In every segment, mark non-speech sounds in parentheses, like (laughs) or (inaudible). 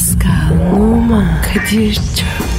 Pascal, Oman, Kadir çok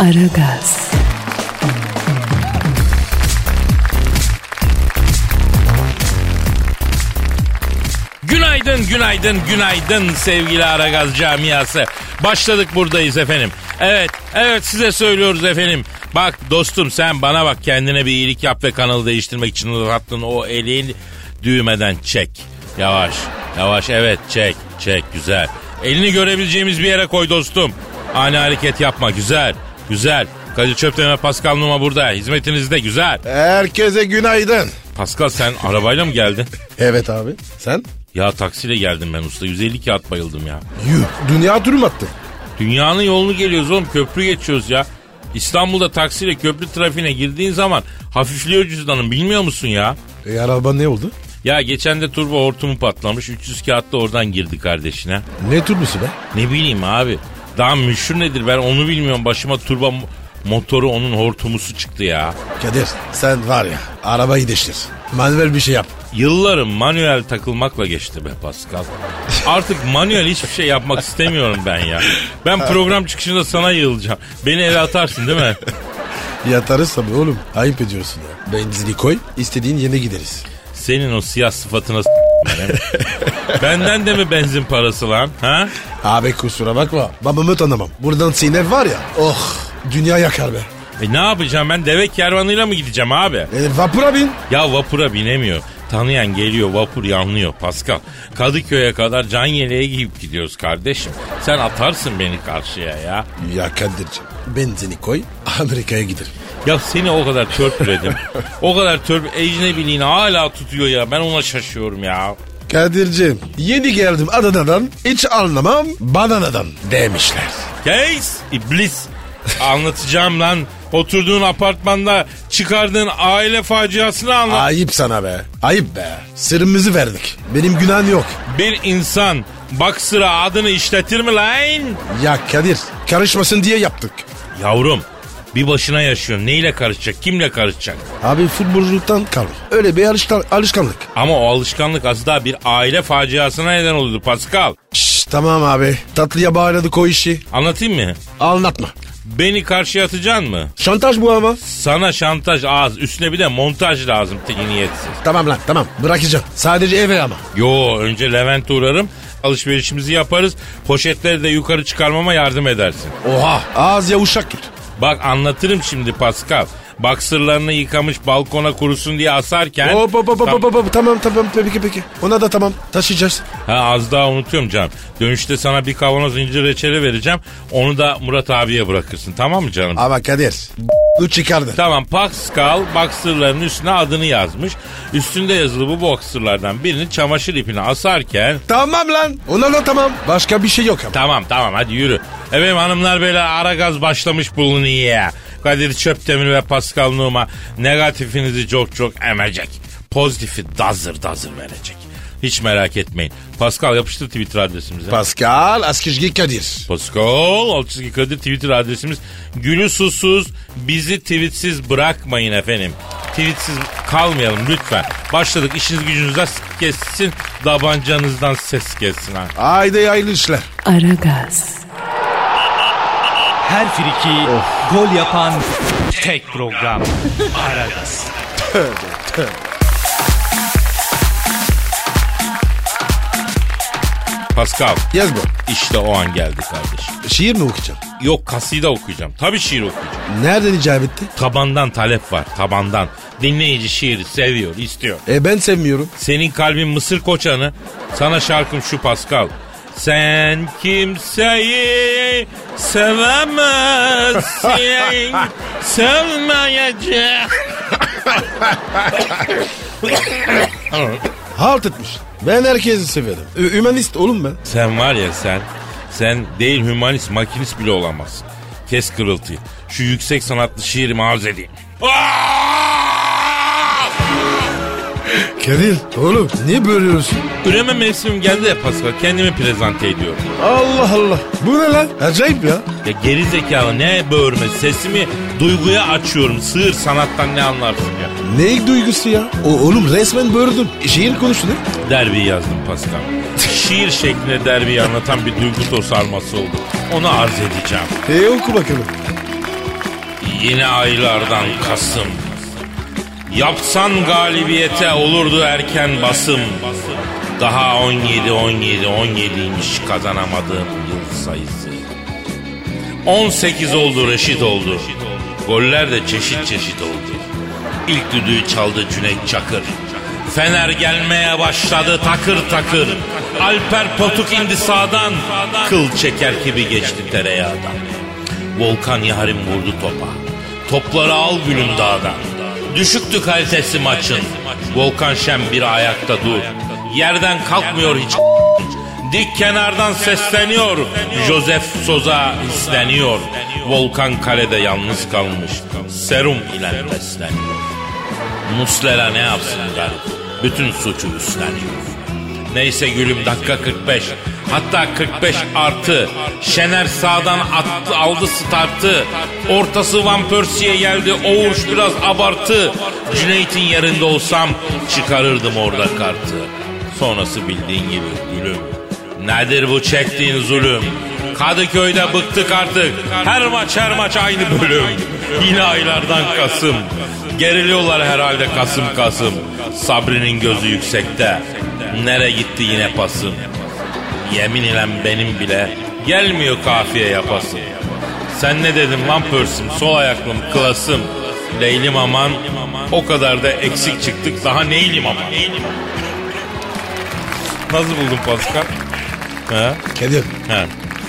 Aragaz, Günaydın, günaydın, günaydın sevgili Aragaz camiası. Başladık buradayız efendim. Evet, evet size söylüyoruz efendim. Bak dostum sen bana bak kendine bir iyilik yap ve kanalı değiştirmek için uzattığın o elin düğmeden çek. Yavaş, yavaş evet çek, çek güzel. Elini görebileceğimiz bir yere koy dostum. Ani hareket yapma güzel, güzel. Kadir Çöpten ve Pascal Numa burada. Hizmetinizde güzel. Herkese günaydın. Pascal sen arabayla mı geldin? (laughs) Evet abi. Sen? Ya taksiyle geldim ben usta. 150 kağıt bayıldım ya. Yuh. Dünya turu mu attın? Dünyanın yolunu geliyoruz oğlum köprü geçiyoruz ya. İstanbul'da taksiyle köprü trafiğine girdiğin zaman hafifliyor cüzdanın bilmiyor musun ya? E araba ne oldu? Ya geçen de turbo hortumu patlamış 300 kağıt da oradan girdi kardeşine. Ne turbusu be? Ne bileyim abi daha meşhur nedir ben onu bilmiyorum başıma turbo mo- motoru onun hortumusu çıktı ya. Kadir sen var ya arabayı değiştir. Manuel bir şey yap. Yıllarım manuel takılmakla geçti be Pascal. Artık manuel hiçbir şey yapmak istemiyorum ben ya. Ben program çıkışında sana yığılacağım. Beni eve atarsın değil mi? Yatarız tabii oğlum. Ayıp ediyorsun ya. Benzini koy istediğin yerine gideriz. Senin o siyah sıfatına s-. Benden de mi benzin parası lan? Ha? Abi kusura bakma. Babamı tanımam. Buradan Sinem var ya. Oh dünya yakar be. E ne yapacağım ben deve kervanıyla mı gideceğim abi? E, vapura bin. Ya vapura binemiyor. Tanıyan geliyor vapur yanlıyor Pascal. Kadıköy'e kadar can yeleğe giyip gidiyoruz kardeşim. Sen atarsın beni karşıya ya. Ya Kadir'cim benzini koy Amerika'ya giderim. Ya seni o kadar törpüledim. o kadar törp ecnebiliğini hala tutuyor ya. Ben ona şaşıyorum ya. Kadir'cim yeni geldim Adana'dan hiç anlamam bananadan demişler. Case iblis. Anlatacağım lan. Oturduğun apartmanda çıkardığın aile faciasını anlat. Ayıp sana be. Ayıp be. Sırrımızı verdik. Benim günahım yok. Bir insan Baksır'a adını işletir mi lan? Ya Kadir karışmasın diye yaptık. Yavrum bir başına yaşıyorsun. Neyle karışacak? Kimle karışacak? Abi futbolculuktan kalır. Öyle bir alışkan, alışkanlık. Ama o alışkanlık az daha bir aile faciasına neden oluyordu Pascal. Şşş tamam abi. Tatlıya bağladık o işi. Anlatayım mı? Anlatma. Beni karşıya atacaksın mı? Şantaj bu ama. Sana şantaj az. Üstüne bir de montaj lazım tek niyetsiz. Tamam lan tamam bırakacağım. Sadece eve ama. Yo önce Levent'e uğrarım. Alışverişimizi yaparız. Poşetleri de yukarı çıkarmama yardım edersin. Oha ağız ya uşak tut. Bak anlatırım şimdi Pascal. Baksırlarını yıkamış balkona kurusun diye asarken... Hop hop hop hop hop, hop tamam tamam peki peki. Ona da tamam taşıyacağız. Ha az daha unutuyorum canım. Dönüşte sana bir kavanoz incir reçeli vereceğim. Onu da Murat abiye bırakırsın tamam mı canım? Ama Kadir bu çıkardı. Tamam Pascal boxerların üstüne adını yazmış. Üstünde yazılı bu boxerlardan birini çamaşır ipine asarken... Tamam lan ona da tamam. Başka bir şey yok ama. Tamam tamam hadi yürü. Efendim hanımlar böyle ara gaz başlamış bulunuyor. Kadir Çöptemir ve Pascal Numa negatifinizi çok çok emecek. Pozitifi dazır dazır verecek. Hiç merak etmeyin. Pascal yapıştır Twitter adresimize. Pascal Askizgi Kadir. Pascal alt çizgi Kadir Twitter adresimiz. Gülü susuz bizi tweetsiz bırakmayın efendim. Tweetsiz kalmayalım lütfen. Başladık işiniz gücünüz ses kessin. Dabancanızdan ses kessin ha. Haydi hayırlı işler. Aragaz, Her friki gol yapan tek program. Aragaz. Pascal Yaz bu. işte o an geldi kardeşim. Şiir mi okuyacağım? Yok kaside okuyacağım. Tabii şiir okuyacağım. Nereden icap etti? Tabandan talep var tabandan. Dinleyici şiiri seviyor istiyor. E ben sevmiyorum. Senin kalbin Mısır koçanı. Sana şarkım şu Pascal. Sen kimseyi sevemezsin. (laughs) Sevmeyecek. (coughs) Halt etmiş. Ben herkesi severim. Ü- Hümanist oğlum ben. Sen var ya sen Sen değil hümanist makinist bile olamazsın. Kes kırıltıyı. Şu yüksek sanatlı şiirimi arz edeyim. Kadir oğlum niye bölüyorsun? Üreme mevsimim geldi ya Pascal. Kendimi prezente ediyorum. Allah Allah. Bu ne lan? Acayip ya. Ya geri zekalı ne böğürme sesimi duyguya açıyorum. Sığır sanattan ne anlarsın ya. Ne duygusu ya? O, oğlum resmen böğürdün. Şiir konuştu ne? Derbiyi yazdım Pascal. Şiir şeklinde derbiyi anlatan bir duygu tosarması oldu. Onu arz edeceğim. E oku bakalım. Yine aylardan Kasım. Yapsan galibiyete olurdu erken basım. Daha 17 17 17'ymiş kazanamadığım yıl sayısı. 18 oldu Reşit oldu. Goller de çeşit çeşit oldu. İlk düdüğü çaldı Cüneyt Çakır. Fener gelmeye başladı takır takır. Alper Potuk indi sağdan. Kıl çeker gibi geçti tereyağdan. Volkan Yarim vurdu topa. Topları al gülüm dağdan. Düşüktü kalitesi maçın. Volkan Şen bir ayakta dur. Yerden kalkmıyor hiç. Dik kenardan sesleniyor. Joseph Soza hisleniyor. Volkan kalede yalnız kalmış. Serum ile besleniyor. Muslera ne yapsın garip? Bütün suçu üstleniyor. Neyse gülüm dakika 45. Hatta 45 artı. Şener sağdan attı, aldı startı. Ortası Van Persie'ye geldi. O vuruş biraz abartı. Cüneyt'in yerinde olsam çıkarırdım orada kartı. Sonrası bildiğin gibi gülüm. Nedir bu çektiğin zulüm? Kadıköy'de bıktık artık. Her maç her maç aynı bölüm. Yine aylardan Kasım. Geriliyorlar herhalde Kasım Kasım. Sabri'nin gözü yüksekte. Nere gitti yine pasım? Yemin ile benim bile gelmiyor kafiye yapasım. Sen ne dedin lan pörsüm sol ayaklım klasım. Leylim aman o kadar da eksik çıktık daha neylim aman. Nasıl buldun Pascal? Ha? Kadir Ha.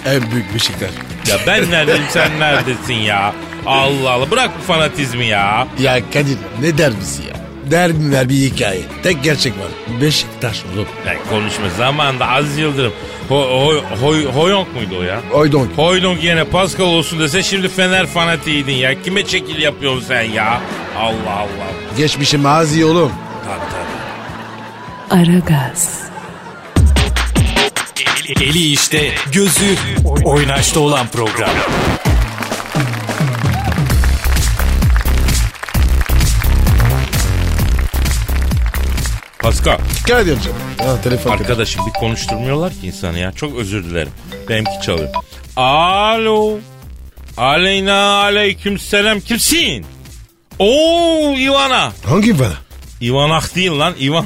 en büyük Beşiktaş. Ya ben neredeyim sen neredesin ya? Allah Allah bırak bu fanatizmi ya. Ya Kadir ne derbisi ya? Derbiler bir hikaye. Tek gerçek var. Beşiktaş oğlum. Ya konuşma zamanında Aziz Yıldırım ho, ho, hoy, Hoyonk muydu o ya? Oydon. Hoydonk yine Pascal olsun dese şimdi Fener fanatiydin ya. Kime çekil yapıyorsun sen ya? Allah Allah. Geçmişi mazi oğlum. Tabii tabii. Aragaz, Eli işte, gözü oynaşta olan program. Pascal Kadir'cim. Ha, telefon arkadaşım bir konuşturmuyorlar ki insanı ya. Çok özür dilerim. Benimki çalıyor. Alo. Aleyna aleyküm selam. Kimsin? Oo Ivana. Hangi bana? Ivanak değil lan Ivana.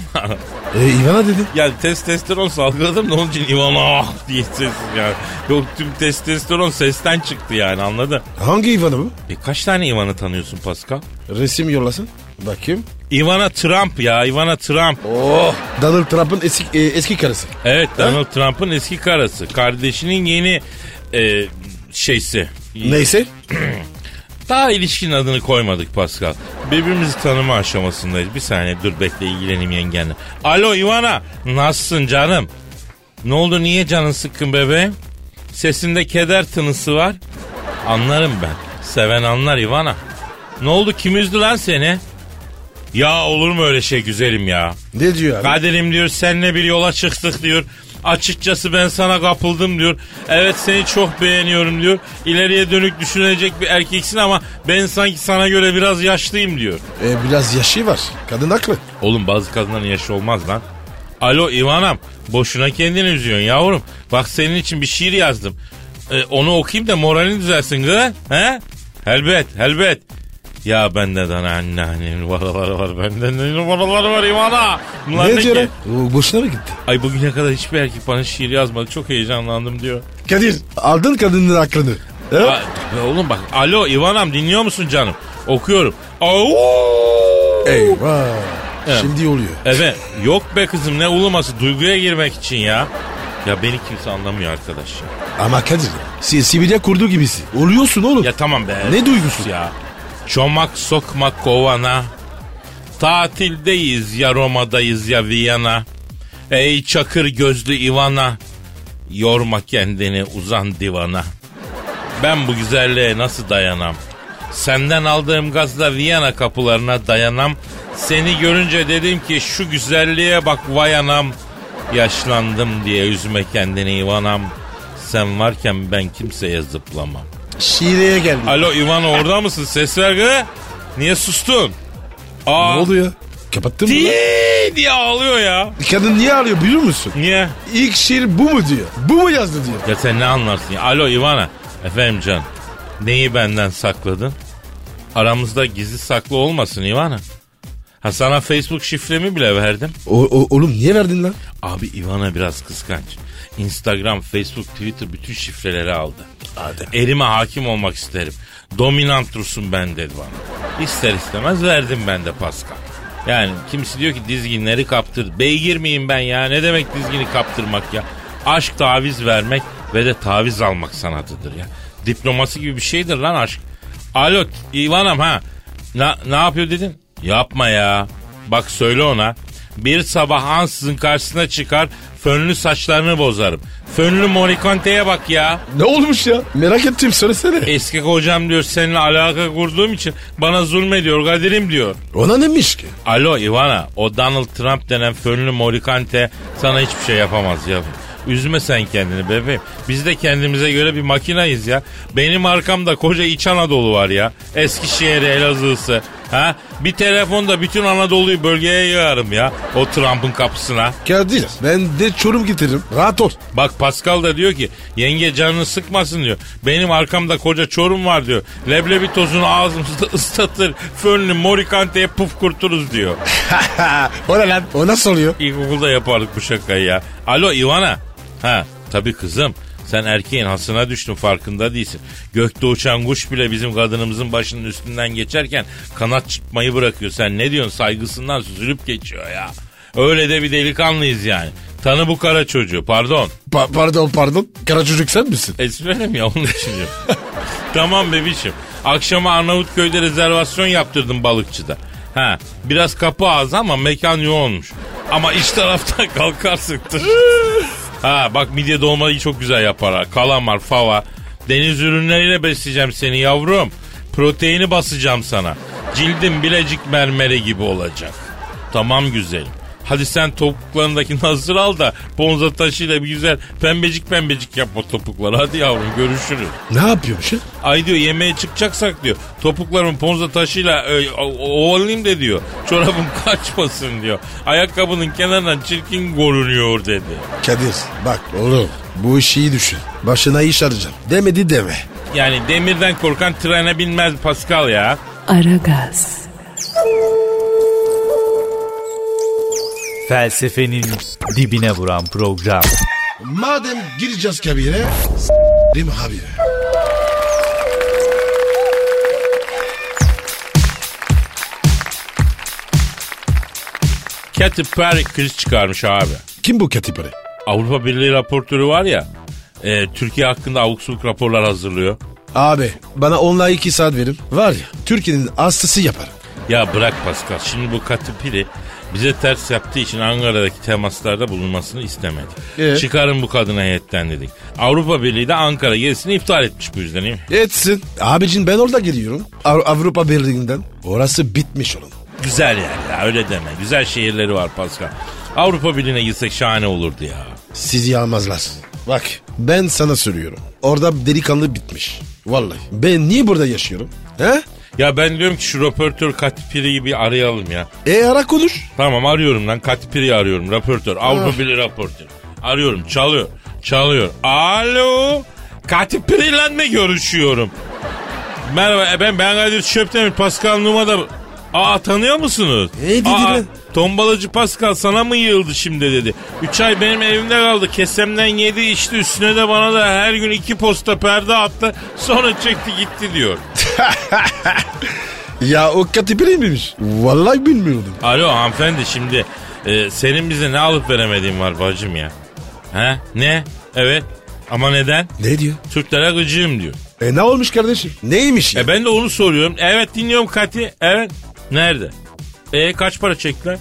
E, İvan'a dedi. Yani testosteron salgıladım da onun için Ivana diye ses yani. Yok tüm testosteron sesten çıktı yani anladın? Hangi İvan'a bu? E kaç tane Ivan'ı tanıyorsun Pascal? Resim yollasın. Bakayım. Ivana Trump ya Ivana Trump. Oh. Donald Trump'ın eski, e, eski karısı. Evet Donald Trump'ın eski karısı. Kardeşinin yeni e, şeysi. Neyse. (clears throat) Daha ilişkinin adını koymadık Pascal. Birbirimizi tanıma aşamasındayız. Bir saniye dur bekle ilgileneyim yengenle. Alo Ivana nasılsın canım? Ne oldu niye canın sıkkın bebeğim? Sesinde keder tınısı var. Anlarım ben. Seven anlar Ivana. Ne oldu kim üzdü lan seni? Ya olur mu öyle şey güzelim ya? Ne diyor abi? Kadir'im diyor seninle bir yola çıktık diyor. Açıkçası ben sana kapıldım diyor. Evet seni çok beğeniyorum diyor. İleriye dönük düşünecek bir erkeksin ama ben sanki sana göre biraz yaşlıyım diyor. E, biraz yaşı var. Kadın haklı. Oğlum bazı kadınların yaşı olmaz lan. Alo İvanam boşuna kendini üzüyorsun yavrum. Bak senin için bir şiir yazdım. Ee, onu okuyayım da moralin düzelsin gı. He? Elbet elbet. Ya bende de anneannenin numaraları var. Bende ne numaraları var İvana. Bunlar ne ne diyor boşuna mı gitti? Ay bugüne kadar hiçbir erkek bana şiir yazmadı. Çok heyecanlandım diyor. Kadir aldın kadının aklını. Tabii oğlum bak. Alo İvanam dinliyor musun canım? Okuyorum. Au! Eyvah. Evet. Şimdi oluyor. Evet. Yok be kızım ne uluması duyguya girmek için ya. Ya beni kimse anlamıyor arkadaş ya. Ama Kadir si Sibirya kurdu gibisi. Oluyorsun oğlum. Ya tamam be. Ne duygusu? ya? Çomak sokma kovana. Tatildeyiz ya Roma'dayız ya Viyana. Ey çakır gözlü Ivana. Yorma kendini uzan divana. Ben bu güzelliğe nasıl dayanam? Senden aldığım gazla Viyana kapılarına dayanam. Seni görünce dedim ki şu güzelliğe bak vay anam. Yaşlandım diye üzme kendini Ivanam. Sen varken ben kimseye zıplamam. Şiireye geldi. Alo İvan orada mısın? Ses ver gı. Niye sustun? Aa, Ne oldu ya? Kapattın mı? lan? Diye diye ağlıyor ya. Kadın niye arıyor biliyor musun? Niye? İlk şiir bu mu diyor. Bu mu yazdı diyor. Ya sen ne anlarsın ya? Alo Ivana. Efendim can. Neyi benden sakladın? Aramızda gizli saklı olmasın Ivana. Ha sana Facebook şifremi bile verdim. O, o- oğlum niye verdin lan? Abi Ivana biraz kıskanç. Instagram, Facebook, Twitter bütün şifreleri aldı. Adem. Elime hakim olmak isterim. Dominant Rus'um ben dedi bana. İster istemez verdim ben de Pascal. Yani kimisi diyor ki dizginleri kaptır. Beygir miyim ben ya? Ne demek dizgini kaptırmak ya? Aşk taviz vermek ve de taviz almak sanatıdır ya. Diplomasi gibi bir şeydir lan aşk. Alo İvanam ha. Na, ne yapıyor dedin? Yapma ya. Bak söyle ona. Bir sabah ansızın karşısına çıkar fönlü saçlarını bozarım. Fönlü Morikante'ye bak ya. Ne olmuş ya? Merak ettim söylesene. Eski kocam diyor seninle alaka kurduğum için bana zulmediyor Kadir'im diyor. Ona neymiş ki? Alo Ivana o Donald Trump denen fönlü Morikante sana hiçbir şey yapamaz ya. Üzme sen kendini bebeğim. Biz de kendimize göre bir makinayız ya. Benim arkamda koca İç Anadolu var ya. Eskişehir, Elazığ'sı. Ha? Bir telefonda bütün Anadolu'yu bölgeye yığarım ya. O Trump'ın kapısına. Kadir ben de çorum getiririm. Rahat ol. Bak Pascal da diyor ki yenge canını sıkmasın diyor. Benim arkamda koca çorum var diyor. Leblebi tozunu ağzımızda (laughs) ıslatır. Fönlü morikanteye puf kurturuz diyor. (laughs) o ne lan? O nasıl oluyor? İlkokulda yapardık bu şakayı ya. Alo Ivana. Ha tabii kızım. Sen erkeğin hasına düştün farkında değilsin. Gökte uçan kuş bile bizim kadınımızın başının üstünden geçerken kanat çıkmayı bırakıyor. Sen ne diyorsun saygısından süzülüp geçiyor ya. Öyle de bir delikanlıyız yani. Tanı bu kara çocuğu pardon. Pa- pardon pardon. Kara çocuk sen misin? Esmerim ya onun için (laughs) tamam bebişim. Akşama Arnavutköy'de rezervasyon yaptırdım balıkçıda. Ha biraz kapı ağzı ama mekan yoğunmuş. Ama iç taraftan (laughs) kalkarsın. tır. Ha bak midye dolmayı çok güzel yaparlar. Kalamar, fava. Deniz ürünleriyle besleyeceğim seni yavrum. Proteini basacağım sana. Cildin bilecik mermeri gibi olacak. Tamam güzelim. Hadi sen topuklarındaki (laughs) hazır al da bonza taşıyla bir güzel pembecik pembecik yap o topukları. Hadi yavrum görüşürüz. Ne yapıyormuş ya? Ay diyor yemeğe çıkacaksak diyor. Topuklarımın ponza taşıyla e, o- ovalayayım de diyor. Çorabım (laughs) kaçmasın diyor. Ayakkabının kenarından çirkin görünüyor dedi. Kadir bak oğlum bu işi iyi düşün. Başına iş arayacağım. Demedi deme. Yani demirden korkan trene binmez Pascal ya. Aragaz, Felsefenin dibine vuran program. Madem gireceğiz kabire s**rim abi. Katy Perry kriz çıkarmış abi. Kim bu Katy Perry? Avrupa Birliği raportörü var ya. e, Türkiye hakkında abuk subuk raporlar hazırlıyor. Abi bana onunla iki saat verin. Var ya Türkiye'nin hastası yaparım. Ya bırak Pascal. Şimdi bu Katy Perry bize ters yaptığı için Ankara'daki temaslarda bulunmasını istemedik. Ee? Çıkarın bu kadını heyetten dedik. Avrupa Birliği de Ankara gezisini iptal etmiş bu yüzden değil mi? Etsin. Abicin ben orada geliyorum. Av- Avrupa Birliği'nden. Orası bitmiş onun. Güzel yer ya öyle deme. Güzel şehirleri var Pascal. Avrupa Birliği'ne gitsek şahane olurdu ya. Sizi almazlar. Bak ben sana söylüyorum. Orada delikanlı bitmiş. Vallahi. Ben niye burada yaşıyorum? He? Ya ben diyorum ki şu röportör Katy Perry'yi bir arayalım ya. E ara konuş. Tamam arıyorum lan Katy Perry'yi arıyorum röportör. Avrupa Birliği röportör. Arıyorum çalıyor. Çalıyor. Alo. Katy Perry'le mi görüşüyorum? Merhaba e, ben ben Kadir Çöptemir Pascal Numa'da. Aa tanıyor musunuz? E, dedi Aa. Tombalacı Pascal sana mı yığıldı şimdi dedi. Üç ay benim evimde kaldı. Kesemden yedi içti. Üstüne de bana da her gün iki posta perde attı. Sonra çekti gitti diyor. (laughs) Ya o Perry miymiş? Vallahi bilmiyordum. Alo hanımefendi şimdi e, senin bize ne alıp veremediğin var bacım ya. He? Ne? Evet. Ama neden? Ne diyor? Türklere gıcığım diyor. E ne olmuş kardeşim? Neymiş ya? E ben de onu soruyorum. Evet dinliyorum Kati. Evet. Nerede? E kaç para çektiler?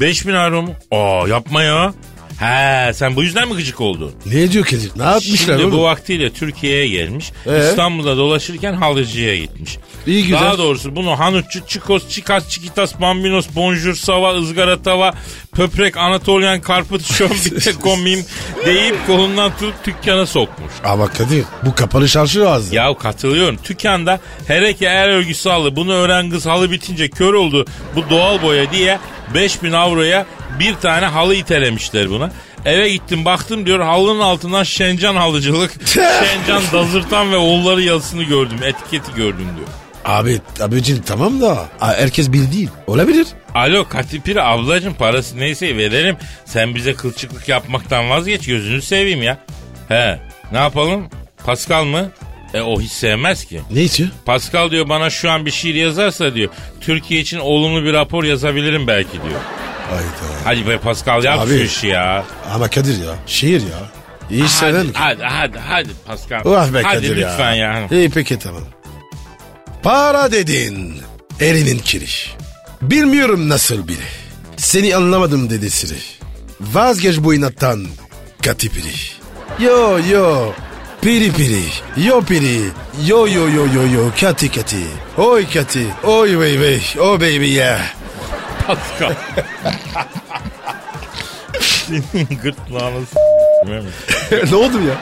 5000 euro mu? Aa yapma ya. He sen bu yüzden mi gıcık oldun? Ne diyor Kadir? Ne yapmışlar Şimdi oğlum? bu vaktiyle Türkiye'ye gelmiş. Ee? İstanbul'da dolaşırken halıcıya gitmiş. İyi güzel. Daha doğrusu bunu hanutçu, çikos, çikas, çikitas, bambinos, bonjour, sava, ızgara tava, pöprek, anatolyan, karput, şombite, (laughs) komim deyip kolundan tutup dükkana sokmuş. Ama Kadir bu kapalı çarşı ağzı. Ya katılıyorum. Dükkanda hereke er örgüsü halı. Bunu öğren kız halı bitince kör oldu. Bu doğal boya diye 5000 avroya bir tane halı itelemişler buna. Eve gittim baktım diyor halının altından Şencan halıcılık, (laughs) Şencan dazırtan ve oğulları yazısını gördüm. Etiketi gördüm diyor. Abi abicim tamam da herkes bir değil. Olabilir. Alo Katipiri ablacım parası neyse verelim. Sen bize kılçıklık yapmaktan vazgeç gözünü seveyim ya. He ne yapalım? Pascal mı? E o hiç sevmez ki. Ne içiyor? Pascal diyor bana şu an bir şiir yazarsa diyor Türkiye için olumlu bir rapor yazabilirim belki diyor. Hayda. Hadi be Pascal yap Abi. şu işi ya. Ama Kadir ya şiir ya. İyi Hadi, mi? hadi hadi hadi Pascal. Oh be hadi Kadir ya. lütfen ya. İyi peki tamam. Para dedin. Elinin kiri. Bilmiyorum nasıl biri. Seni anlamadım dedi Siri. Vazgeç bu inattan katipiri. Yo yo. Piri piri. Yo piri. Yo yo yo yo yo. Kati kati. Oy kati. Oy vey vey. Oh baby yeah. Pascal. Senin gırtlağını s- (laughs) ne oldu ya?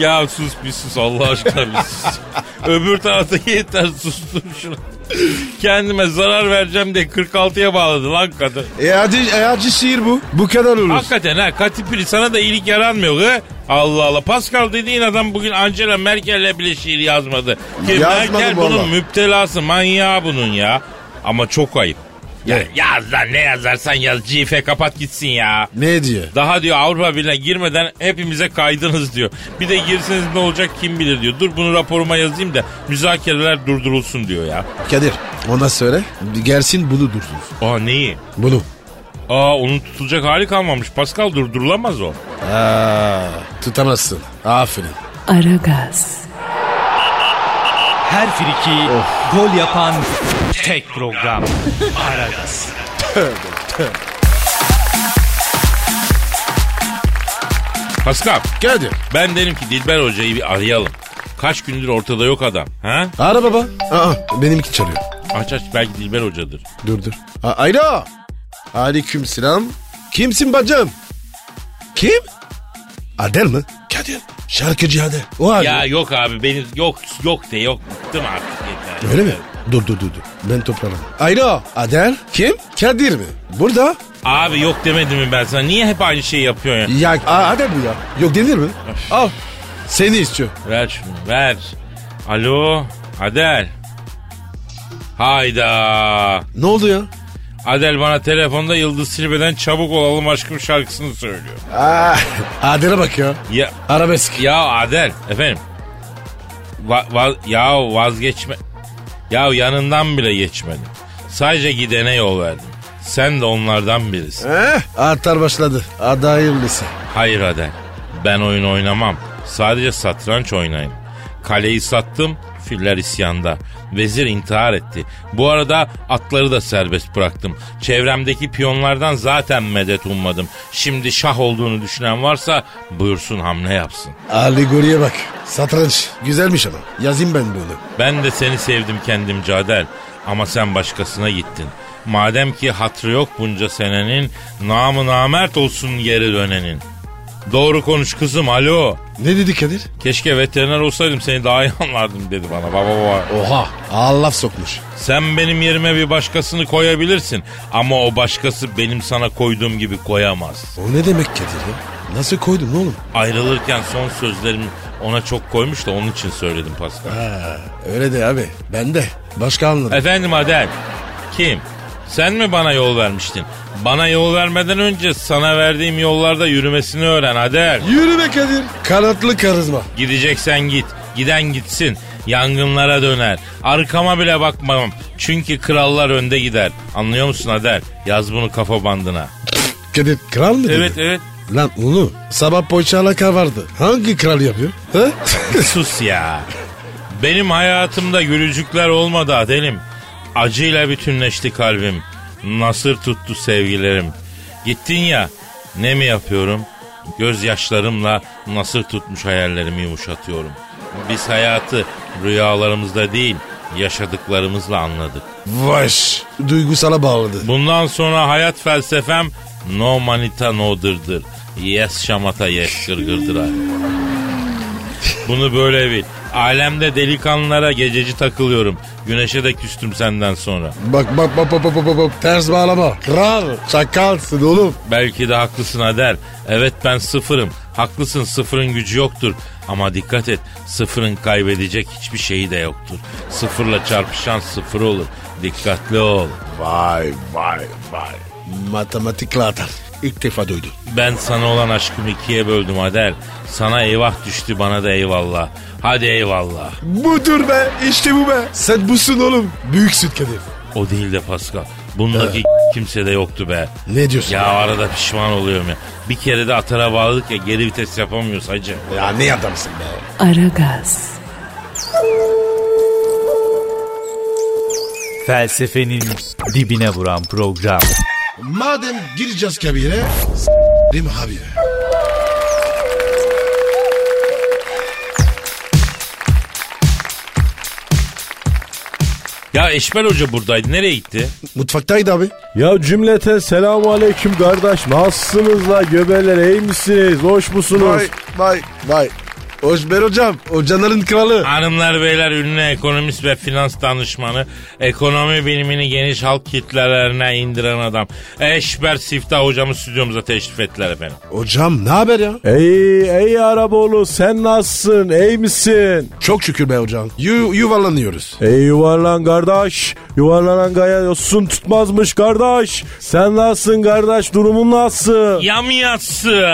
Ya sus bir sus Allah aşkına bir sus. Öbür tarafta yeter sustur şunu. Kendime zarar vereceğim diye 46'ya bağladı lan kadın. E hadi, e hadi şiir bu. Bu kadar olur. Hakikaten ha Katipili sana da iyilik yaranmıyor he? Allah Allah. Pascal dediğin adam bugün Angela Merkel'le bile şiir yazmadı. Ki Merkel valla. bunun müptelası manyağı bunun ya. Ama çok ayıp. Ya, yaz lan ne yazarsan yaz. Cife kapat gitsin ya. Ne diyor? Daha diyor Avrupa Birliği'ne girmeden hepimize kaydınız diyor. Bir de girseniz ne olacak kim bilir diyor. Dur bunu raporuma yazayım da müzakereler durdurulsun diyor ya. Kadir ona söyle gelsin bunu dursun. Aa neyi? Bunu. Aa onun tutulacak hali kalmamış. Pascal durdurulamaz o. Aa, tutamazsın. Aferin. Aragaz, Her friki gol yapan tek program. Aragaz. Pascal Kadir. ben derim ki Dilber Hoca'yı bir arayalım. Kaç gündür ortada yok adam. Ha? Ara baba. Aa, benimki çalıyor. Aç aç belki Dilber Hoca'dır. Dur dur. A- Alo. Aleyküm selam. Kimsin bacım? Kim? Adel mi? Kadir. Şarkıcı Adel. O Adel. Ya yok abi benim yok yok de yok. Bıktım artık yeter. Öyle mi? Dur dur dur dur. Ben toparladım. Alo. Adel. Kim? Kadir mi? Burada. Abi yok demedim mi ben sana? Niye hep aynı şeyi yapıyorsun ya? Ya a- Adel bu ya. Yok denir mi? Al. Seni istiyor. Ver şunu ver. Alo Adel. Hayda. Ne oldu ya? Adel bana telefonda Yıldız Silbe'den çabuk olalım aşkım şarkısını söylüyor. Aa, (laughs) Adel'e bak ya. Ya Arabesk. ya Adel efendim. Va- va- ya vazgeçme. Ya yanından bile geçmedim. Sadece gidene yol verdim. Sen de onlardan birisin. Eh, atlar başladı. Hadi hayırlısı. Hayır Adel. Ben oyun oynamam. Sadece satranç oynayayım. Kaleyi sattım. Filler isyanda. Vezir intihar etti. Bu arada atları da serbest bıraktım. Çevremdeki piyonlardan zaten medet ummadım. Şimdi şah olduğunu düşünen varsa buyursun hamle yapsın. Alegoriye bak. Satranç. Güzelmiş ama. Yazayım ben bunu. Ben de seni sevdim kendimce Adel. Ama sen başkasına gittin. Madem ki hatrı yok bunca senenin, namı namert olsun geri dönenin. Doğru konuş kızım alo. Ne dedi Kadir? Keşke veteriner olsaydım seni daha iyi anlardım dedi bana baba baba. Oha. Allah sokmuş. Sen benim yerime bir başkasını koyabilirsin ama o başkası benim sana koyduğum gibi koyamaz. O ne demek Kadir ya? Nasıl koydun oğlum? Ayrılırken son sözlerimi ona çok koymuş da onun için söyledim Pascal. Ha, öyle de abi. Ben de. Başka anladım. Efendim Adel. Kim? Sen mi bana yol vermiştin? Bana yol vermeden önce sana verdiğim yollarda yürümesini öğren Adel. Yürü be Kadir. Kanatlı karizma. Gideceksen git. Giden gitsin. Yangınlara döner. Arkama bile bakmam. Çünkü krallar önde gider. Anlıyor musun Adel? Yaz bunu kafa bandına. Kadir kral mı dedi? Evet evet. Lan onu sabah poğaçayla kar vardı. Hangi kral yapıyor? Ha? Sus ya. Benim hayatımda gülücükler olmadı Adelim. Acıyla bütünleşti kalbim. Nasır tuttu sevgilerim. Gittin ya ne mi yapıyorum? Gözyaşlarımla nasır tutmuş hayallerimi yumuşatıyorum. Biz hayatı rüyalarımızda değil yaşadıklarımızla anladık. Vaş. Duygusala bağladı. Bundan sonra hayat felsefem no manita no dırdır. Yes şamata yes gırgırdır abi. Bunu böyle bil. Alemde delikanlılara gececi takılıyorum. Güneşe de küstüm senden sonra. Bak bak bak bak bak bak, bak. ters bağlama. Kral çakalsın oğlum. Belki de haklısın Ader. Evet ben sıfırım. Haklısın sıfırın gücü yoktur. Ama dikkat et sıfırın kaybedecek hiçbir şeyi de yoktur. Sıfırla çarpışan sıfır olur. Dikkatli ol. Vay vay vay. Matematikle atar. İlk defa duydum. Ben sana olan aşkımı ikiye böldüm Ader. Sana eyvah düştü bana da eyvallah. Hadi eyvallah. Budur be işte bu be. Sen busun oğlum. Büyüksün Kadir. O değil de Pascal. Bundaki kimse de yoktu be. Ne diyorsun? Ya arada pişman oluyorum ya. Bir kere de atara bağladık ya geri vites yapamıyoruz hacı. Ya ne adamsın be. Aragaz, Felsefenin dibine vuran program. Madem gireceğiz kabire. S**rim habire. Ya Eşmel Hoca buradaydı. Nereye gitti? Mutfaktaydı abi. Ya cümleten selamu aleyküm kardeş. Nasılsınız la göbeler iyi misiniz? Hoş musunuz? Vay vay vay. Hoşber hocam. Hocaların kralı. Hanımlar beyler ünlü ekonomist ve finans danışmanı, ekonomi bilimini geniş halk kitlelerine indiren adam. Eşber Siftah hocamı stüdyomuza teşrif ettiler efendim. Hocam ne haber ya? Ey ey Araboğlu sen nasılsın? İyi misin? Çok şükür be hocam. Yu, yuvarlanıyoruz. Ey yuvarlan kardeş. Yuvarlanan gaya yosun tutmazmış kardeş. Sen nasılsın kardeş? Durumun nasıl? Yamyası,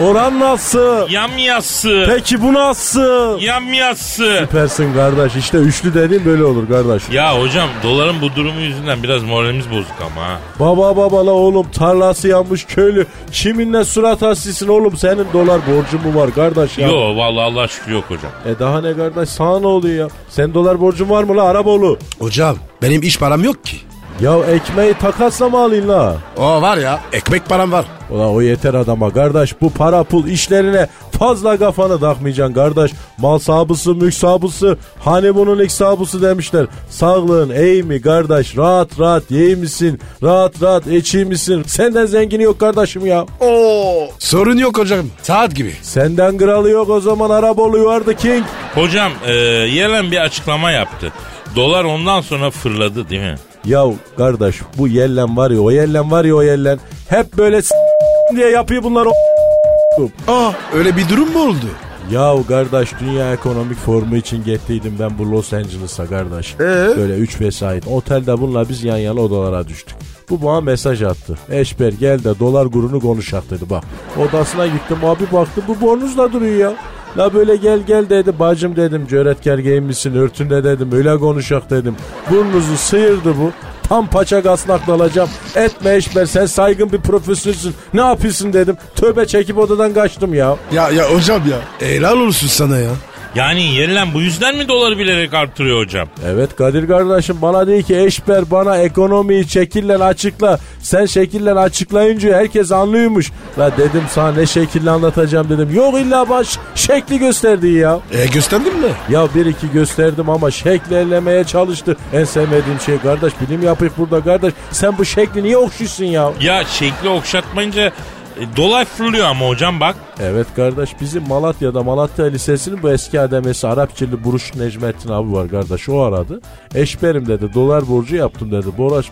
Oran nasıl? yamyası, Peki bu nasıl? yamyası. Süpersin kardeş. İşte üçlü dediğin böyle olur kardeş. Ya hocam doların bu durumu yüzünden biraz moralimiz bozuk ama ha. Baba baba la oğlum tarlası yanmış köylü. Kiminle surat aslisin oğlum senin dolar borcun mu var kardeş ya? Yo vallahi Allah şükür yok hocam. E daha ne kardeş sana ne oluyor ya? Sen dolar borcun var mı la Araboğlu? Hocam benim iş param yok ki. Ya ekmeği takasla mı alayım la? O var ya ekmek param var. Ulan o yeter adama kardeş bu para pul işlerine fazla kafanı takmayacaksın kardeş. Mal sahibisin mülk sahibisin hani bunun ilk sahibisin demişler. Sağlığın iyi mi kardeş rahat rahat yeği misin rahat rahat içi misin senden zengini yok kardeşim ya. Oo. Sorun yok hocam. Saat gibi. Senden kralı yok o zaman are the king. Hocam e, Yellen bir açıklama yaptı. Dolar ondan sonra fırladı değil mi? Ya kardeş bu yellen var ya o yellen var ya o yellen hep böyle s- diye yapıyor bunlar o Aa öyle bir durum mu oldu? Ya kardeş Dünya Ekonomik Forumu için gettiydim ben bu Los Angeles'a kardeş. Ee? Böyle 3 vesait. Otelde bununla biz yan yana odalara düştük. Bu bana mesaj attı. Eşber gel de dolar kurunu konuşak dedi bak. Odasına gittim abi baktım bu bornuzla duruyor ya. La böyle gel gel dedi bacım dedim cöretker giyinmişsin örtünde dedim öyle konuşak dedim. Burnunuzu sıyırdı bu. Tam paça gasnak dalacağım. Etme Eşber sen saygın bir profesörsün. Ne yapıyorsun dedim. Tövbe çekip odadan kaçtım ya. Ya ya hocam ya. Helal olsun sana ya. Yani Yellen bu yüzden mi doları bilerek artırıyor hocam? Evet Kadir kardeşim bana değil ki eşber bana ekonomiyi şekille açıkla. Sen şekille açıklayınca herkes anlıyormuş. La dedim sana ne şekille anlatacağım dedim. Yok illa baş şekli gösterdi ya. E gösterdin mi? Ya bir iki gösterdim ama şekli ellemeye çalıştı. En sevmediğim şey kardeş bilim yapık burada kardeş. Sen bu şekli niye okşuyorsun ya? Ya şekli okşatmayınca e, dolar fırlıyor ama hocam bak. Evet kardeş bizim Malatya'da Malatya Lisesi'nin bu eski ademesi Arapçılı Buruş Necmettin abi var kardeş o aradı. Eşberim dedi dolar borcu yaptım dedi. Borç,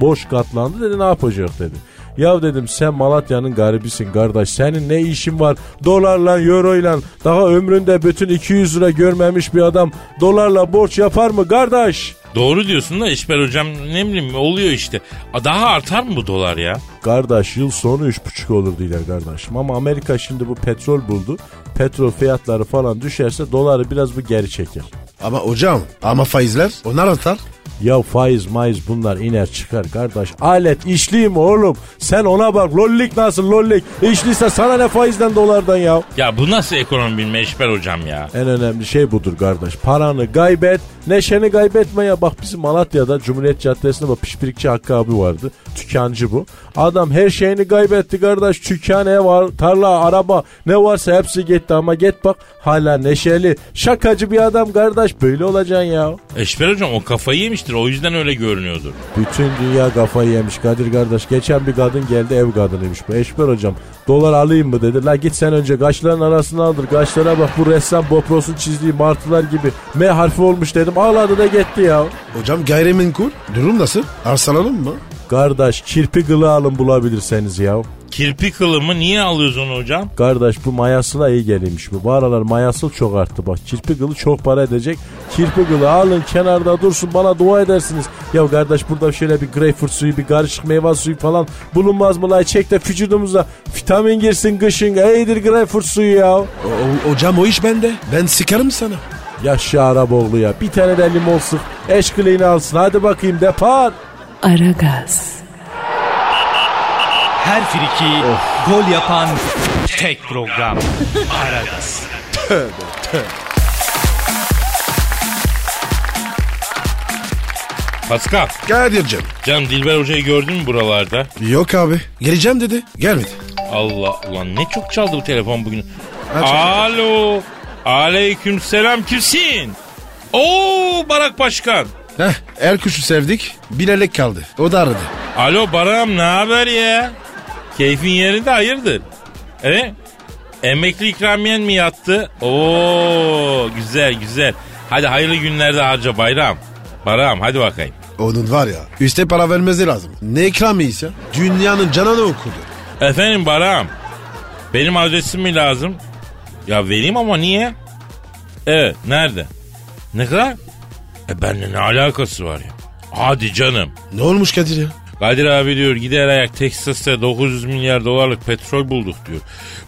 borç katlandı dedi ne yapacak dedi. Ya dedim sen Malatya'nın garibisin kardeş. Senin ne işin var dolarla euroyla daha ömründe bütün 200 lira görmemiş bir adam dolarla borç yapar mı kardeş? Doğru diyorsun da İşber hocam ne bileyim oluyor işte. Daha artar mı bu dolar ya? Kardeş yıl sonu 3,5 olur diyorlar kardeşim. Ama Amerika şimdi bu petrol buldu. Petrol fiyatları falan düşerse doları biraz bu geri çeker. Ama hocam ama faizler onlar atar. Ya faiz maiz bunlar iner çıkar kardeş. Alet işli mi oğlum? Sen ona bak lollik nasıl lollik? İşliyse sana ne faizden dolardan ya? Ya bu nasıl ekonomi bilme Eşber hocam ya? En önemli şey budur kardeş. Paranı kaybet, neşeni kaybetme ya. Bak bizim Malatya'da Cumhuriyet Caddesi'nde bak pişpirikçi Hakkı abi vardı. Tükancı bu. Adam her şeyini kaybetti kardeş. Tükkan, ev, var, tarla, araba ne varsa hepsi gitti ama git bak hala neşeli. Şakacı bir adam kardeş. Böyle olacaksın ya. Eşber hocam o kafayı yemiştir o yüzden öyle görünüyordur. Bütün dünya kafayı yemiş Kadir kardeş. Geçen bir kadın geldi ev kadınıymış bu. Eşber hocam dolar alayım mı dedi. La git sen önce kaşların arasına aldır. Kaşlara bak bu ressam Bopros'un çizdiği martılar gibi. M harfi olmuş dedim. Ağladı da gitti ya. Hocam gayrimenkul durum nasıl? Arsalalım mı? Kardeş kirpi kılı alın bulabilirseniz ya. Kirpi kılımı niye alıyoruz onu hocam? Kardeş bu mayasına iyi geliyormuş bu. Bu aralar mayasıl çok arttı bak. Kirpi kılı çok para edecek. Kirpi kılı alın kenarda dursun bana dua edersiniz. Ya kardeş burada şöyle bir greyfurt suyu bir karışık meyve suyu falan bulunmaz mı? La çek de vücudumuza vitamin girsin kışın. İyidir greyfurt suyu ya. O- o- hocam o iş bende. Ben sıkarım sana. Yaşa Araboğlu ya. Bir tane de limon sık. Eşkiliğini alsın. Hadi bakayım depar. Aragaz, Her friki gol yapan tek program. Aragaz. Pascal. Kadir'cim. Canım Dilber hocayı gördün mü buralarda? Yok abi. Geleceğim dedi. Gelmedi. Allah ulan ne çok çaldı bu telefon bugün. Alo. Aleyküm selam kimsin? Oo Barak Başkan. Heh, er kuşu sevdik. Bilerek kaldı. O da aradı. Alo Barak'ım ne haber ya? Keyfin yerinde hayırdır? E? Emekli ikramiyen mi yattı? Oo güzel güzel. Hadi hayırlı günlerde harca bayram. Barak'ım hadi bakayım. Onun var ya. Üste para vermesi lazım. Ne ikramiyesi ya? Dünyanın canını okudu. Efendim Barak'ım. Benim adresim mi lazım? Ya vereyim ama niye? Evet nerede? Ne kadar? E benimle ne alakası var ya? Hadi canım. Ne olmuş Kadir ya? Kadir abi diyor gider ayak Teksas'ta 900 milyar dolarlık petrol bulduk diyor.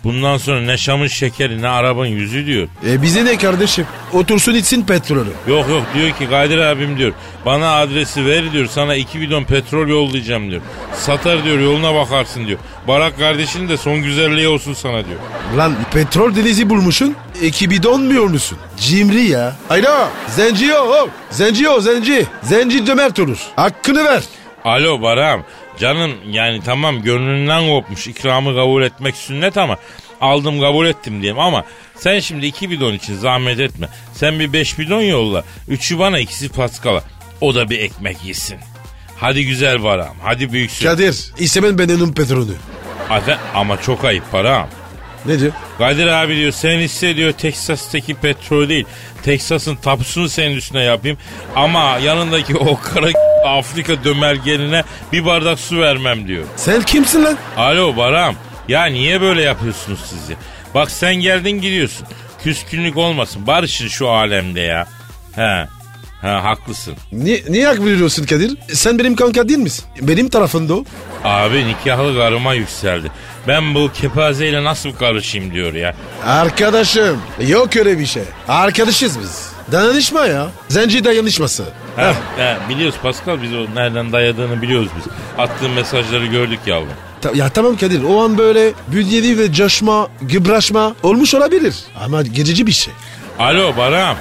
Bundan sonra ne Şam'ın şekeri ne arabanın yüzü diyor. E bize ne kardeşim? Otursun içsin petrolü. Yok yok diyor ki Kadir abim diyor bana adresi ver diyor sana iki bidon petrol yollayacağım diyor. Satar diyor yoluna bakarsın diyor. Barak kardeşin de son güzelliği olsun sana diyor. Lan petrol denizi bulmuşsun. İki bidon mu yormuşsun? Cimri ya. Alo. Zenci o. Zenci o zenci. Zenci cömert olur. Hakkını ver. Alo Baram canım yani tamam gönlünden kopmuş ikramı kabul etmek sünnet ama aldım kabul ettim diyeyim ama sen şimdi iki bidon için zahmet etme. Sen bir beş bidon yolla. Üçü bana ikisi Paskal'a. O da bir ekmek yesin. Hadi güzel Baram hadi büyüksün. Kadir istemem ben onun petrolü. Afe- ama çok ayıp Baram. Ne diyor? Kadir abi diyor sen iste diyor Teksas'taki petrol değil. Teksas'ın tapusunu senin üstüne yapayım. Ama yanındaki o kara Afrika dömergenine bir bardak su vermem diyor. Sen kimsin lan? Alo Baram. Ya niye böyle yapıyorsunuz siz ya? Bak sen geldin gidiyorsun. Küskünlük olmasın. Barışın şu alemde ya. He. Ha haklısın. Niye, niye hak veriyorsun Kadir? Sen benim kanka değil misin? Benim tarafında o. Abi nikahlı karıma yükseldi. Ben bu kepazeyle nasıl karışayım diyor ya. Arkadaşım yok öyle bir şey. Arkadaşız biz. Dayanışma ya. Zenci dayanışması. Ha, ha, biliyoruz Pascal biz o nereden dayadığını biliyoruz biz. Attığın mesajları gördük yavrum. Ta- ya tamam Kadir o an böyle bünyeli ve coşma, gıbraşma olmuş olabilir. Ama gerici bir şey. Alo Baram.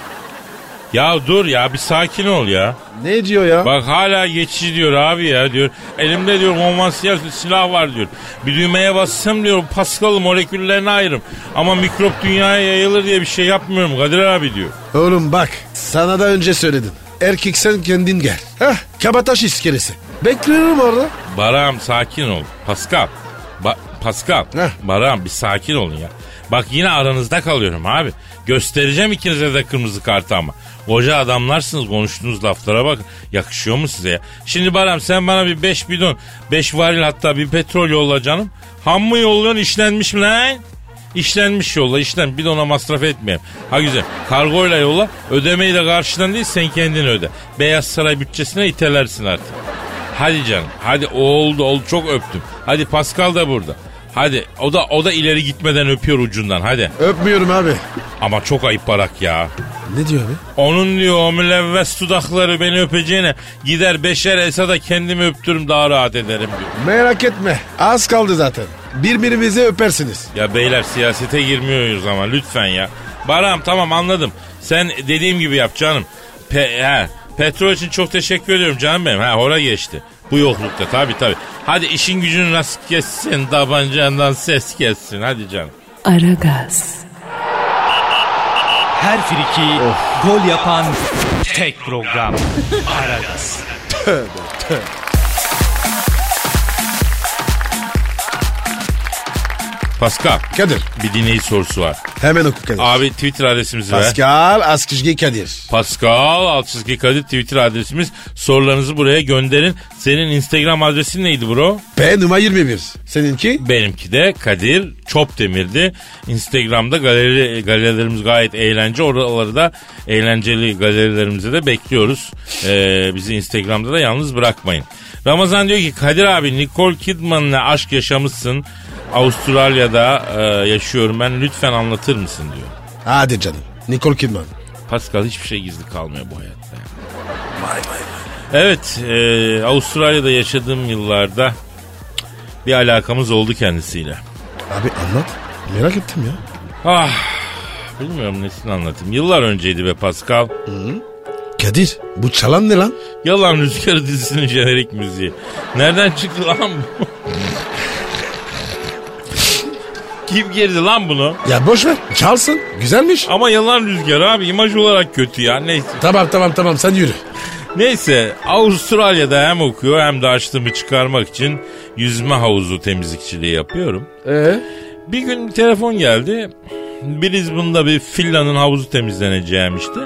Ya dur ya bir sakin ol ya. Ne diyor ya? Bak hala geçici diyor abi ya diyor. Elimde diyor konvansiyel silah var diyor. Bir düğmeye bassam diyor Pascal moleküllerini ayırırım. Ama mikrop dünyaya yayılır diye bir şey yapmıyorum Kadir abi diyor. Oğlum bak sana da önce söyledim. Erkek sen kendin gel. Heh kabataş iskelesi. Bekliyorum orada. Baram sakin ol. Pascal. Ba- Pascal. Heh. Baram bir sakin olun ya. Bak yine aranızda kalıyorum abi. Göstereceğim ikinize de kırmızı kartı ama. Koca adamlarsınız konuştuğunuz laflara bak. Yakışıyor mu size ya? Şimdi Baram sen bana bir 5 bidon, 5 varil hatta bir petrol yolla canım. Ham mı yolluyorsun işlenmiş mi lan? İşlenmiş yolla işlen bir de ona masraf etmeyeyim. Ha güzel kargoyla yolla ödemeyi de karşıdan değil sen kendin öde. Beyaz Saray bütçesine itelersin artık. Hadi canım hadi oldu oldu çok öptüm. Hadi Pascal da burada. Hadi o da o da ileri gitmeden öpüyor ucundan hadi. Öpmüyorum abi. Ama çok ayıp Barak ya. Ne diyor abi? Onun diyor o mülevves dudakları beni öpeceğine gider Beşer Esad'a kendimi öptürüm daha rahat ederim diyor. Merak etme. Az kaldı zaten. Birbirimizi öpersiniz. Ya beyler siyasete girmiyoruz ama lütfen ya. Baram tamam anladım. Sen dediğim gibi yap canım. Pe he, petrol için çok teşekkür ediyorum canım benim. Ha hora geçti. Bu yoklukta tabi tabi. Hadi işin gücünü nasıl kessin tabancandan ses kessin hadi canım. Aragaz, Her friki gol yapan tek program. Aragaz. Pascal Kadir. bir dinleyici sorusu var. Hemen oku Kadir. Abi Twitter adresimizi ver. Pascal Askışgi Kadir. Pascal Altçizgi Kadir Twitter adresimiz. Sorularınızı buraya gönderin. Senin Instagram adresin neydi bro? P numara 21. Seninki? Benimki de Kadir Çopdemir'di. Instagram'da galeri galerilerimiz gayet eğlence. Oraları da eğlenceli galerilerimize de bekliyoruz. Ee, bizi Instagram'da da yalnız bırakmayın. Ramazan diyor ki Kadir abi Nicole Kidman'la aşk yaşamışsın. Avustralya'da e, yaşıyorum ben lütfen anlatır mısın diyor. Hadi canım. Nicole Kidman. Pascal hiçbir şey gizli kalmıyor bu hayatta. Vay vay Evet, e, Avustralya'da yaşadığım yıllarda bir alakamız oldu kendisiyle. Abi anlat. Merak ettim ya. Ah, bilmiyorum nesini anlatayım. Yıllar önceydi be Pascal. Kadir bu çalan ne lan? Yalan Rüzgarı dizisinin jenerik müziği. Nereden çıktı lan bu? (laughs) Kim girdi lan bunu? Ya boş ver. Çalsın. Güzelmiş. Ama yalan rüzgar abi imaj olarak kötü ya neyse. Tamam tamam tamam sen yürü. Neyse Avustralya'da hem okuyor hem de açlığımı çıkarmak için yüzme havuzu temizlikçiliği yapıyorum. Ee? Bir gün telefon geldi. Brisbane'da bir villanın havuzu temizleneceğim işte.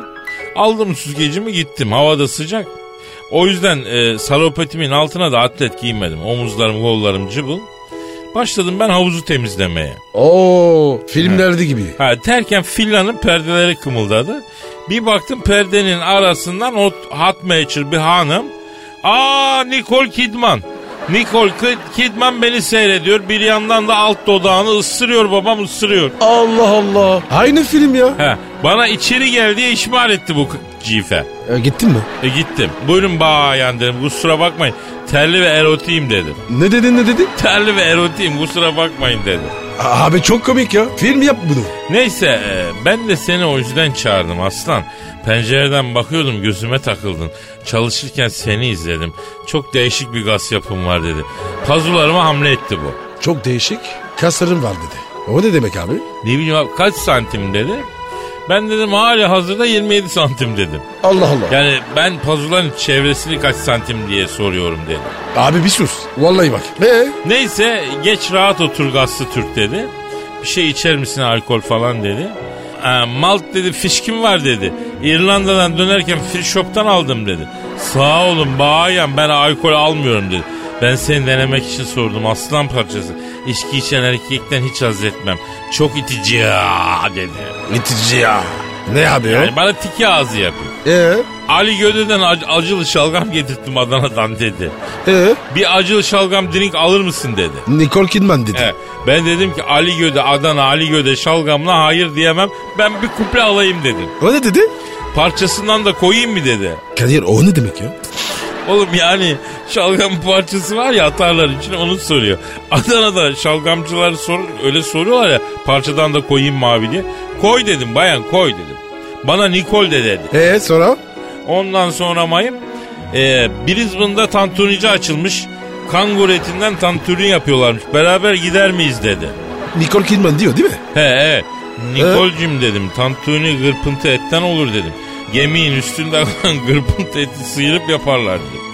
Aldım süzgecimi gittim. Havada sıcak. O yüzden e, salopetimin altına da atlet giymedim. Omuzlarım kollarım cıbıl. Başladım ben havuzu temizlemeye. Oo filmlerde gibi. Ha, terken villanın perdeleri kımıldadı. Bir baktım perdenin arasından o hot matcher bir hanım. Aa Nicole Kidman. Nicole Kid- Kidman beni seyrediyor. Bir yandan da alt dodağını ısırıyor babam ısırıyor. Allah Allah. Aynı film ya. He, bana içeri gel diye işmar etti bu cife. E, gittin mi? E gittim. Buyurun bayan dedim. Kusura bakmayın. Terli ve erotiyim dedim. Ne dedin ne dedin? Terli ve erotiyim kusura bakmayın dedim. Abi çok komik ya. Film yap bunu. Neyse e, ben de seni o yüzden çağırdım aslan. Pencereden bakıyordum gözüme takıldın. Çalışırken seni izledim. Çok değişik bir gaz yapım var dedi. Pazularıma hamle etti bu. Çok değişik. Kaslarım var dedi. O ne demek abi? Ne bileyim abi, kaç santim dedi. Ben dedim hali hazırda 27 santim dedim. Allah Allah. Yani ben pazuların çevresini kaç santim diye soruyorum dedi. Abi bir sus. Vallahi bak. Ee? Neyse geç rahat otur gazlı Türk dedi. Bir şey içer misin alkol falan dedi. "Aa, malt dedi fişkim var dedi. İrlanda'dan dönerken free shop'tan aldım dedi. Sağ olun bayan ben alkol almıyorum dedi. Ben seni denemek için sordum aslan parçası. İçki içen erkekten hiç haz etmem. Çok itici ya dedi. İtici ya. Ne o? Yani bana tiki ağzı yapıyor. Ee? Ali Göde'den ac- acılı şalgam getirttim Adana'dan dedi. Ee? Bir acılı şalgam drink alır mısın dedi. Nicole Kidman dedi. He, ben dedim ki Ali Göde Adana Ali Göde şalgamla hayır diyemem. Ben bir kuple alayım dedim. O ne dedi? Parçasından da koyayım mı dedi. Kadir o ne demek ya? Oğlum yani şalgam parçası var ya atarlar için onu soruyor. Adana'da şalgamcılar sor, öyle soruyorlar ya parçadan da koyayım mı abi diye. Koy dedim bayan koy dedim. Bana Nikol de dedi. Ee sonra? Ondan sonra mayım e, Brisbane'da tantunici açılmış. Kangur etinden tantuni yapıyorlarmış. Beraber gider miyiz dedi. Nicole Kidman diyor değil mi? He he. Nikol'cim dedim. Tantuni gırpıntı etten olur dedim. Gemiğin üstünde kalan (laughs) gırpıntı eti sıyırıp yaparlar dedim.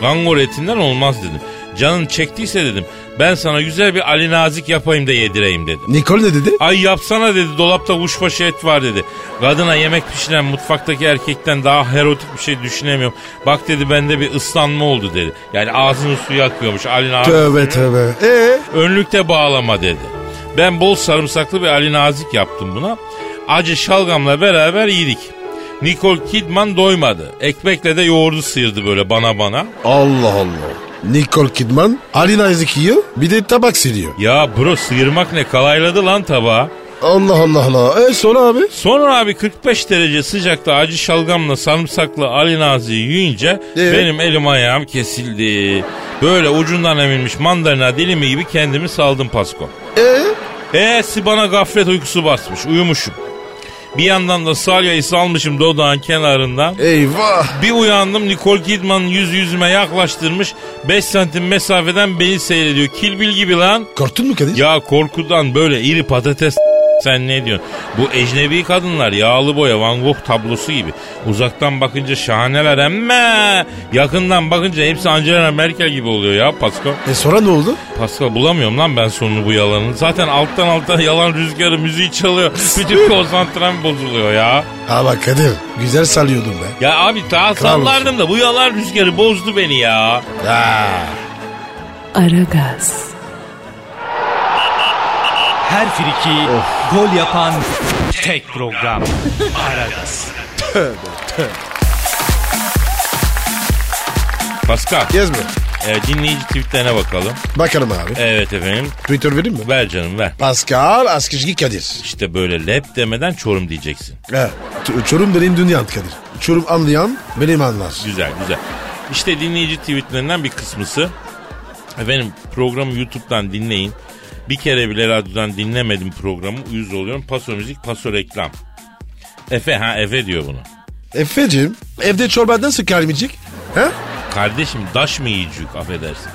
Kangur etinden olmaz dedim. Canın çektiyse dedim. Ben sana güzel bir Ali Nazik yapayım da yedireyim dedim. Nicole ne dedi? Ay yapsana dedi dolapta kuşbaşı et var dedi. Kadına yemek pişiren mutfaktaki erkekten daha erotik bir şey düşünemiyorum. Bak dedi bende bir ıslanma oldu dedi. Yani ağzının suyu akıyormuş Ali Nazik. Tövbe tövbe. Ee? Önlükte bağlama dedi. Ben bol sarımsaklı bir Ali Nazik yaptım buna. Acı şalgamla beraber yedik. Nicole Kidman doymadı. Ekmekle de yoğurdu sıyırdı böyle bana bana. Allah Allah. Nicole Kidman, Ali Nazik yiyor, bir de tabak siliyor. Ya bro sıyırmak ne kalayladı lan tabağı. Allah Allah Allah. E sonra abi? Sonra abi 45 derece sıcakta acı şalgamla sarımsaklı Ali Nazi yiyince Evet. benim elim ayağım kesildi. Böyle ucundan emilmiş mandalina dilimi gibi kendimi saldım Pasko. E E'si bana gaflet uykusu basmış uyumuşum. Bir yandan da salyayı salmışım dodağın kenarından. eyvah. Bir uyandım Nicole Kidman'ın yüz yüzüme yaklaştırmış. 5 santim mesafeden beni seyrediyor. Kilbil gibi lan. Korktun mu Kadir? Ya korkudan böyle iri patates sen ne diyorsun? Bu ecnebi kadınlar yağlı boya Van Gogh tablosu gibi. Uzaktan bakınca şahaneler emme. Yakından bakınca hepsi Angela Merkel gibi oluyor ya Pascal. E sonra ne oldu? Pascal bulamıyorum lan ben sonunu bu yalanın. Zaten alttan alttan yalan rüzgarı müziği çalıyor. Bütün konsantrem bozuluyor ya. Ama Kadir güzel sallıyordun be. Ya abi daha Kral sallardım da bu yalan rüzgarı bozdu beni ya. Ya. Aragaz, Her friki gol yapan tek program. Aragaz. Pascal Yaz mı? e, dinleyici tweetlerine bakalım. Bakalım abi. Evet efendim. Twitter vereyim mi? Ver canım ver. Pascal Askışgi Kadir. İşte böyle lep demeden çorum diyeceksin. He. Ç- Çorum benim dünyam Kadir. Çorum anlayan benim anlar. Güzel güzel. İşte dinleyici tweetlerinden bir kısmısı. Efendim programı YouTube'dan dinleyin. Bir kere bile radyodan dinlemedim programı. Uyuz oluyorum. Paso müzik, paso reklam. Efe ha Efe diyor bunu. Efe'cim evde çorba nasıl kaymayacak? He? Kardeşim daş mı yiyecek affedersin.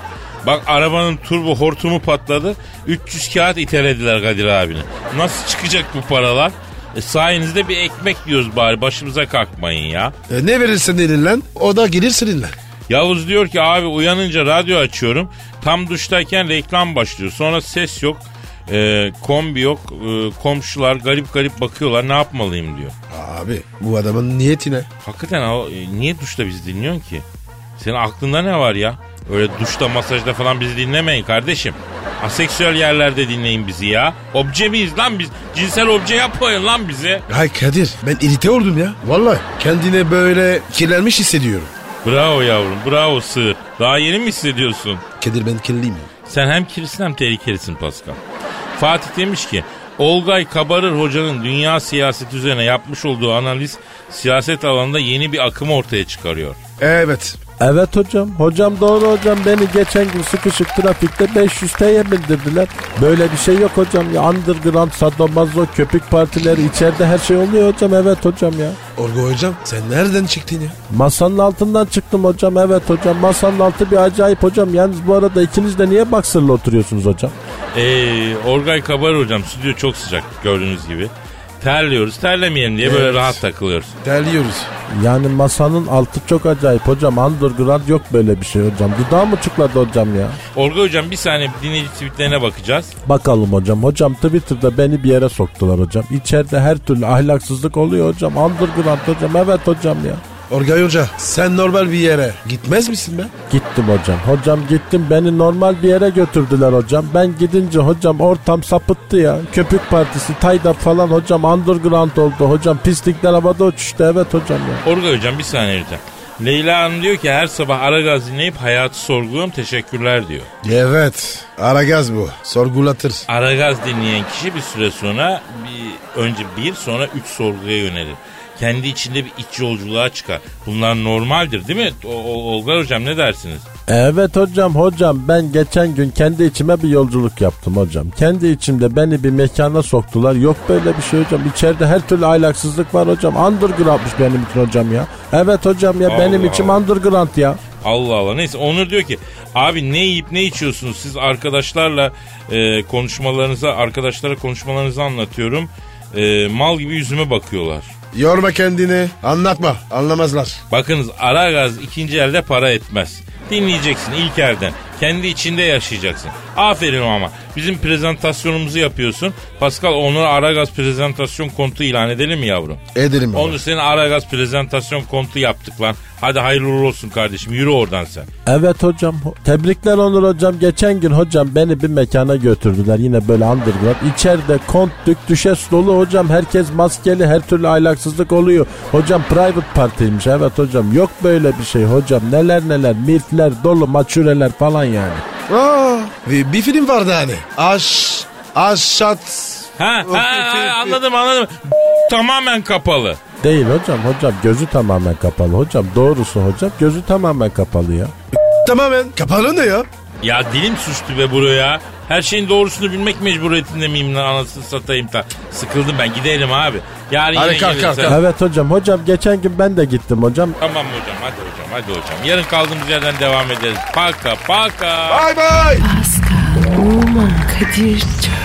Bak arabanın turbo hortumu patladı. 300 kağıt itelediler Kadir abine. Nasıl çıkacak bu paralar? E, sayenizde bir ekmek yiyoruz bari başımıza kalkmayın ya. E, ne verirsen elinle o da gelir seninle. Yavuz diyor ki abi uyanınca radyo açıyorum. Tam duştayken reklam başlıyor. Sonra ses yok. e, kombi yok. e, komşular garip garip bakıyorlar. Ne yapmalıyım diyor. Abi bu adamın niyetine. Hakikaten o, e, niye duşta bizi dinliyorsun ki? Senin aklında ne var ya? Öyle duşta masajda falan bizi dinlemeyin kardeşim. Aseksüel yerlerde dinleyin bizi ya. Obje miyiz lan biz? Cinsel obje yapmayın lan bizi. Ay Kadir ben irite oldum ya. Vallahi kendine böyle kirlenmiş hissediyorum. Bravo yavrum bravo sığır. Daha yeni mi hissediyorsun? Kadir ben kirliyim. Sen hem kirisin hem tehlikelisin Pascal. Fatih demiş ki Olgay Kabarır hocanın dünya siyaseti üzerine yapmış olduğu analiz siyaset alanında yeni bir akım ortaya çıkarıyor. Evet. Evet hocam. Hocam doğru hocam. Beni geçen gün sıkışık trafikte 500 T'ye bindirdiler. Böyle bir şey yok hocam ya. Underground, sadomazo, köpük partileri içeride her şey oluyor hocam. Evet hocam ya. Orgo hocam sen nereden çıktın ya? Masanın altından çıktım hocam. Evet hocam. Masanın altı bir acayip hocam. Yalnız bu arada ikiniz de niye baksırla oturuyorsunuz hocam? Ee, Orgay Kabarır hocam stüdyo çok sıcak gördüğünüz gibi. Terliyoruz terlemeyelim diye böyle Evet. rahat takılıyoruz. Terliyoruz. Yani masanın altı çok acayip hocam. Underground yok böyle bir şey hocam. Dudağım mı çıkladı hocam ya? Orgay hocam bir saniye dinleyici tweetlerine bakacağız. Bakalım hocam. Hocam Twitter'da beni bir yere soktular hocam. İçeride her türlü ahlaksızlık oluyor hocam. Underground hocam. Evet hocam ya. Orgay hoca sen normal bir yere gitmez misin be? Gittim hocam. Hocam gittim beni normal bir yere götürdüler hocam. Ben gidince hocam ortam sapıttı ya. Köpük partisi, taydap falan hocam underground oldu hocam. Pislikler havada uçuştu evet hocam ya. Orgay hocam bir saniye rica. Leyla Hanım diyor ki her sabah ara gaz dinleyip hayatı sorguluyorum teşekkürler diyor. Evet. Aragaz bu. Sorgulatır. Aragaz dinleyen kişi bir süre sonra bir önce bir sonra üç sorguya yönelir. Kendi içinde bir iç yolculuğa çıkar. Bunlar normaldir değil mi? O, o, Olga hocam ne dersiniz? Evet hocam hocam ben geçen gün kendi içime bir yolculuk yaptım hocam. Kendi içimde beni bir mekana soktular. Yok böyle bir şey hocam. İçeride her türlü ahlaksızlık var hocam. Undergroundmış benim için hocam ya. Evet hocam ya benim Allah içim Allah. underground ya. Allah Allah neyse Onur diyor ki abi ne yiyip ne içiyorsunuz siz arkadaşlarla e, konuşmalarınıza arkadaşlara konuşmalarınızı anlatıyorum. E, mal gibi yüzüme bakıyorlar. Yorma kendini. Anlatma. Anlamazlar. Bakınız Aragaz ikinci elde para etmez. Dinleyeceksin ilk elden. Kendi içinde yaşayacaksın. Aferin ama. Bizim prezentasyonumuzu yapıyorsun. Pascal onu Aragaz prezentasyon kontu ilan edelim mi yavrum? Ederim baba. Onu senin Aragaz prezentasyon kontu yaptık lan. Hadi hayırlı uğurlu olsun kardeşim. Yürü oradan sen. Evet hocam. Tebrikler Onur hocam. Geçen gün hocam beni bir mekana götürdüler. Yine böyle underground. İçeride kont dük düşes dolu hocam. Herkes maskeli. Her türlü ahlaksızlık oluyor. Hocam private partiymiş. Evet hocam. Yok böyle bir şey hocam. Neler neler. Milfler dolu. Maçureler falan yani. Aa, ve bir film vardı hani. Aş, Aşat Ha, ha, anladım anladım. (laughs) Tamamen kapalı. Değil hocam hocam gözü tamamen kapalı hocam. Doğrusu hocam gözü tamamen kapalı ya. Tamamen. Kapalı ne ya? Ya dilim suçtu be bro ya. Her şeyin doğrusunu bilmek mecburiyetinde miyim lan anasını satayım da. Sıkıldım ben gidelim abi. Yarın Hadi yine kalk, kalk, ha. Evet hocam hocam geçen gün ben de gittim hocam. Tamam hocam hadi hocam hadi hocam. Yarın kaldığımız yerden devam ederiz. Paka paka. Bay bay. Pascal, Oman, Kadir çok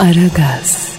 Aragaz.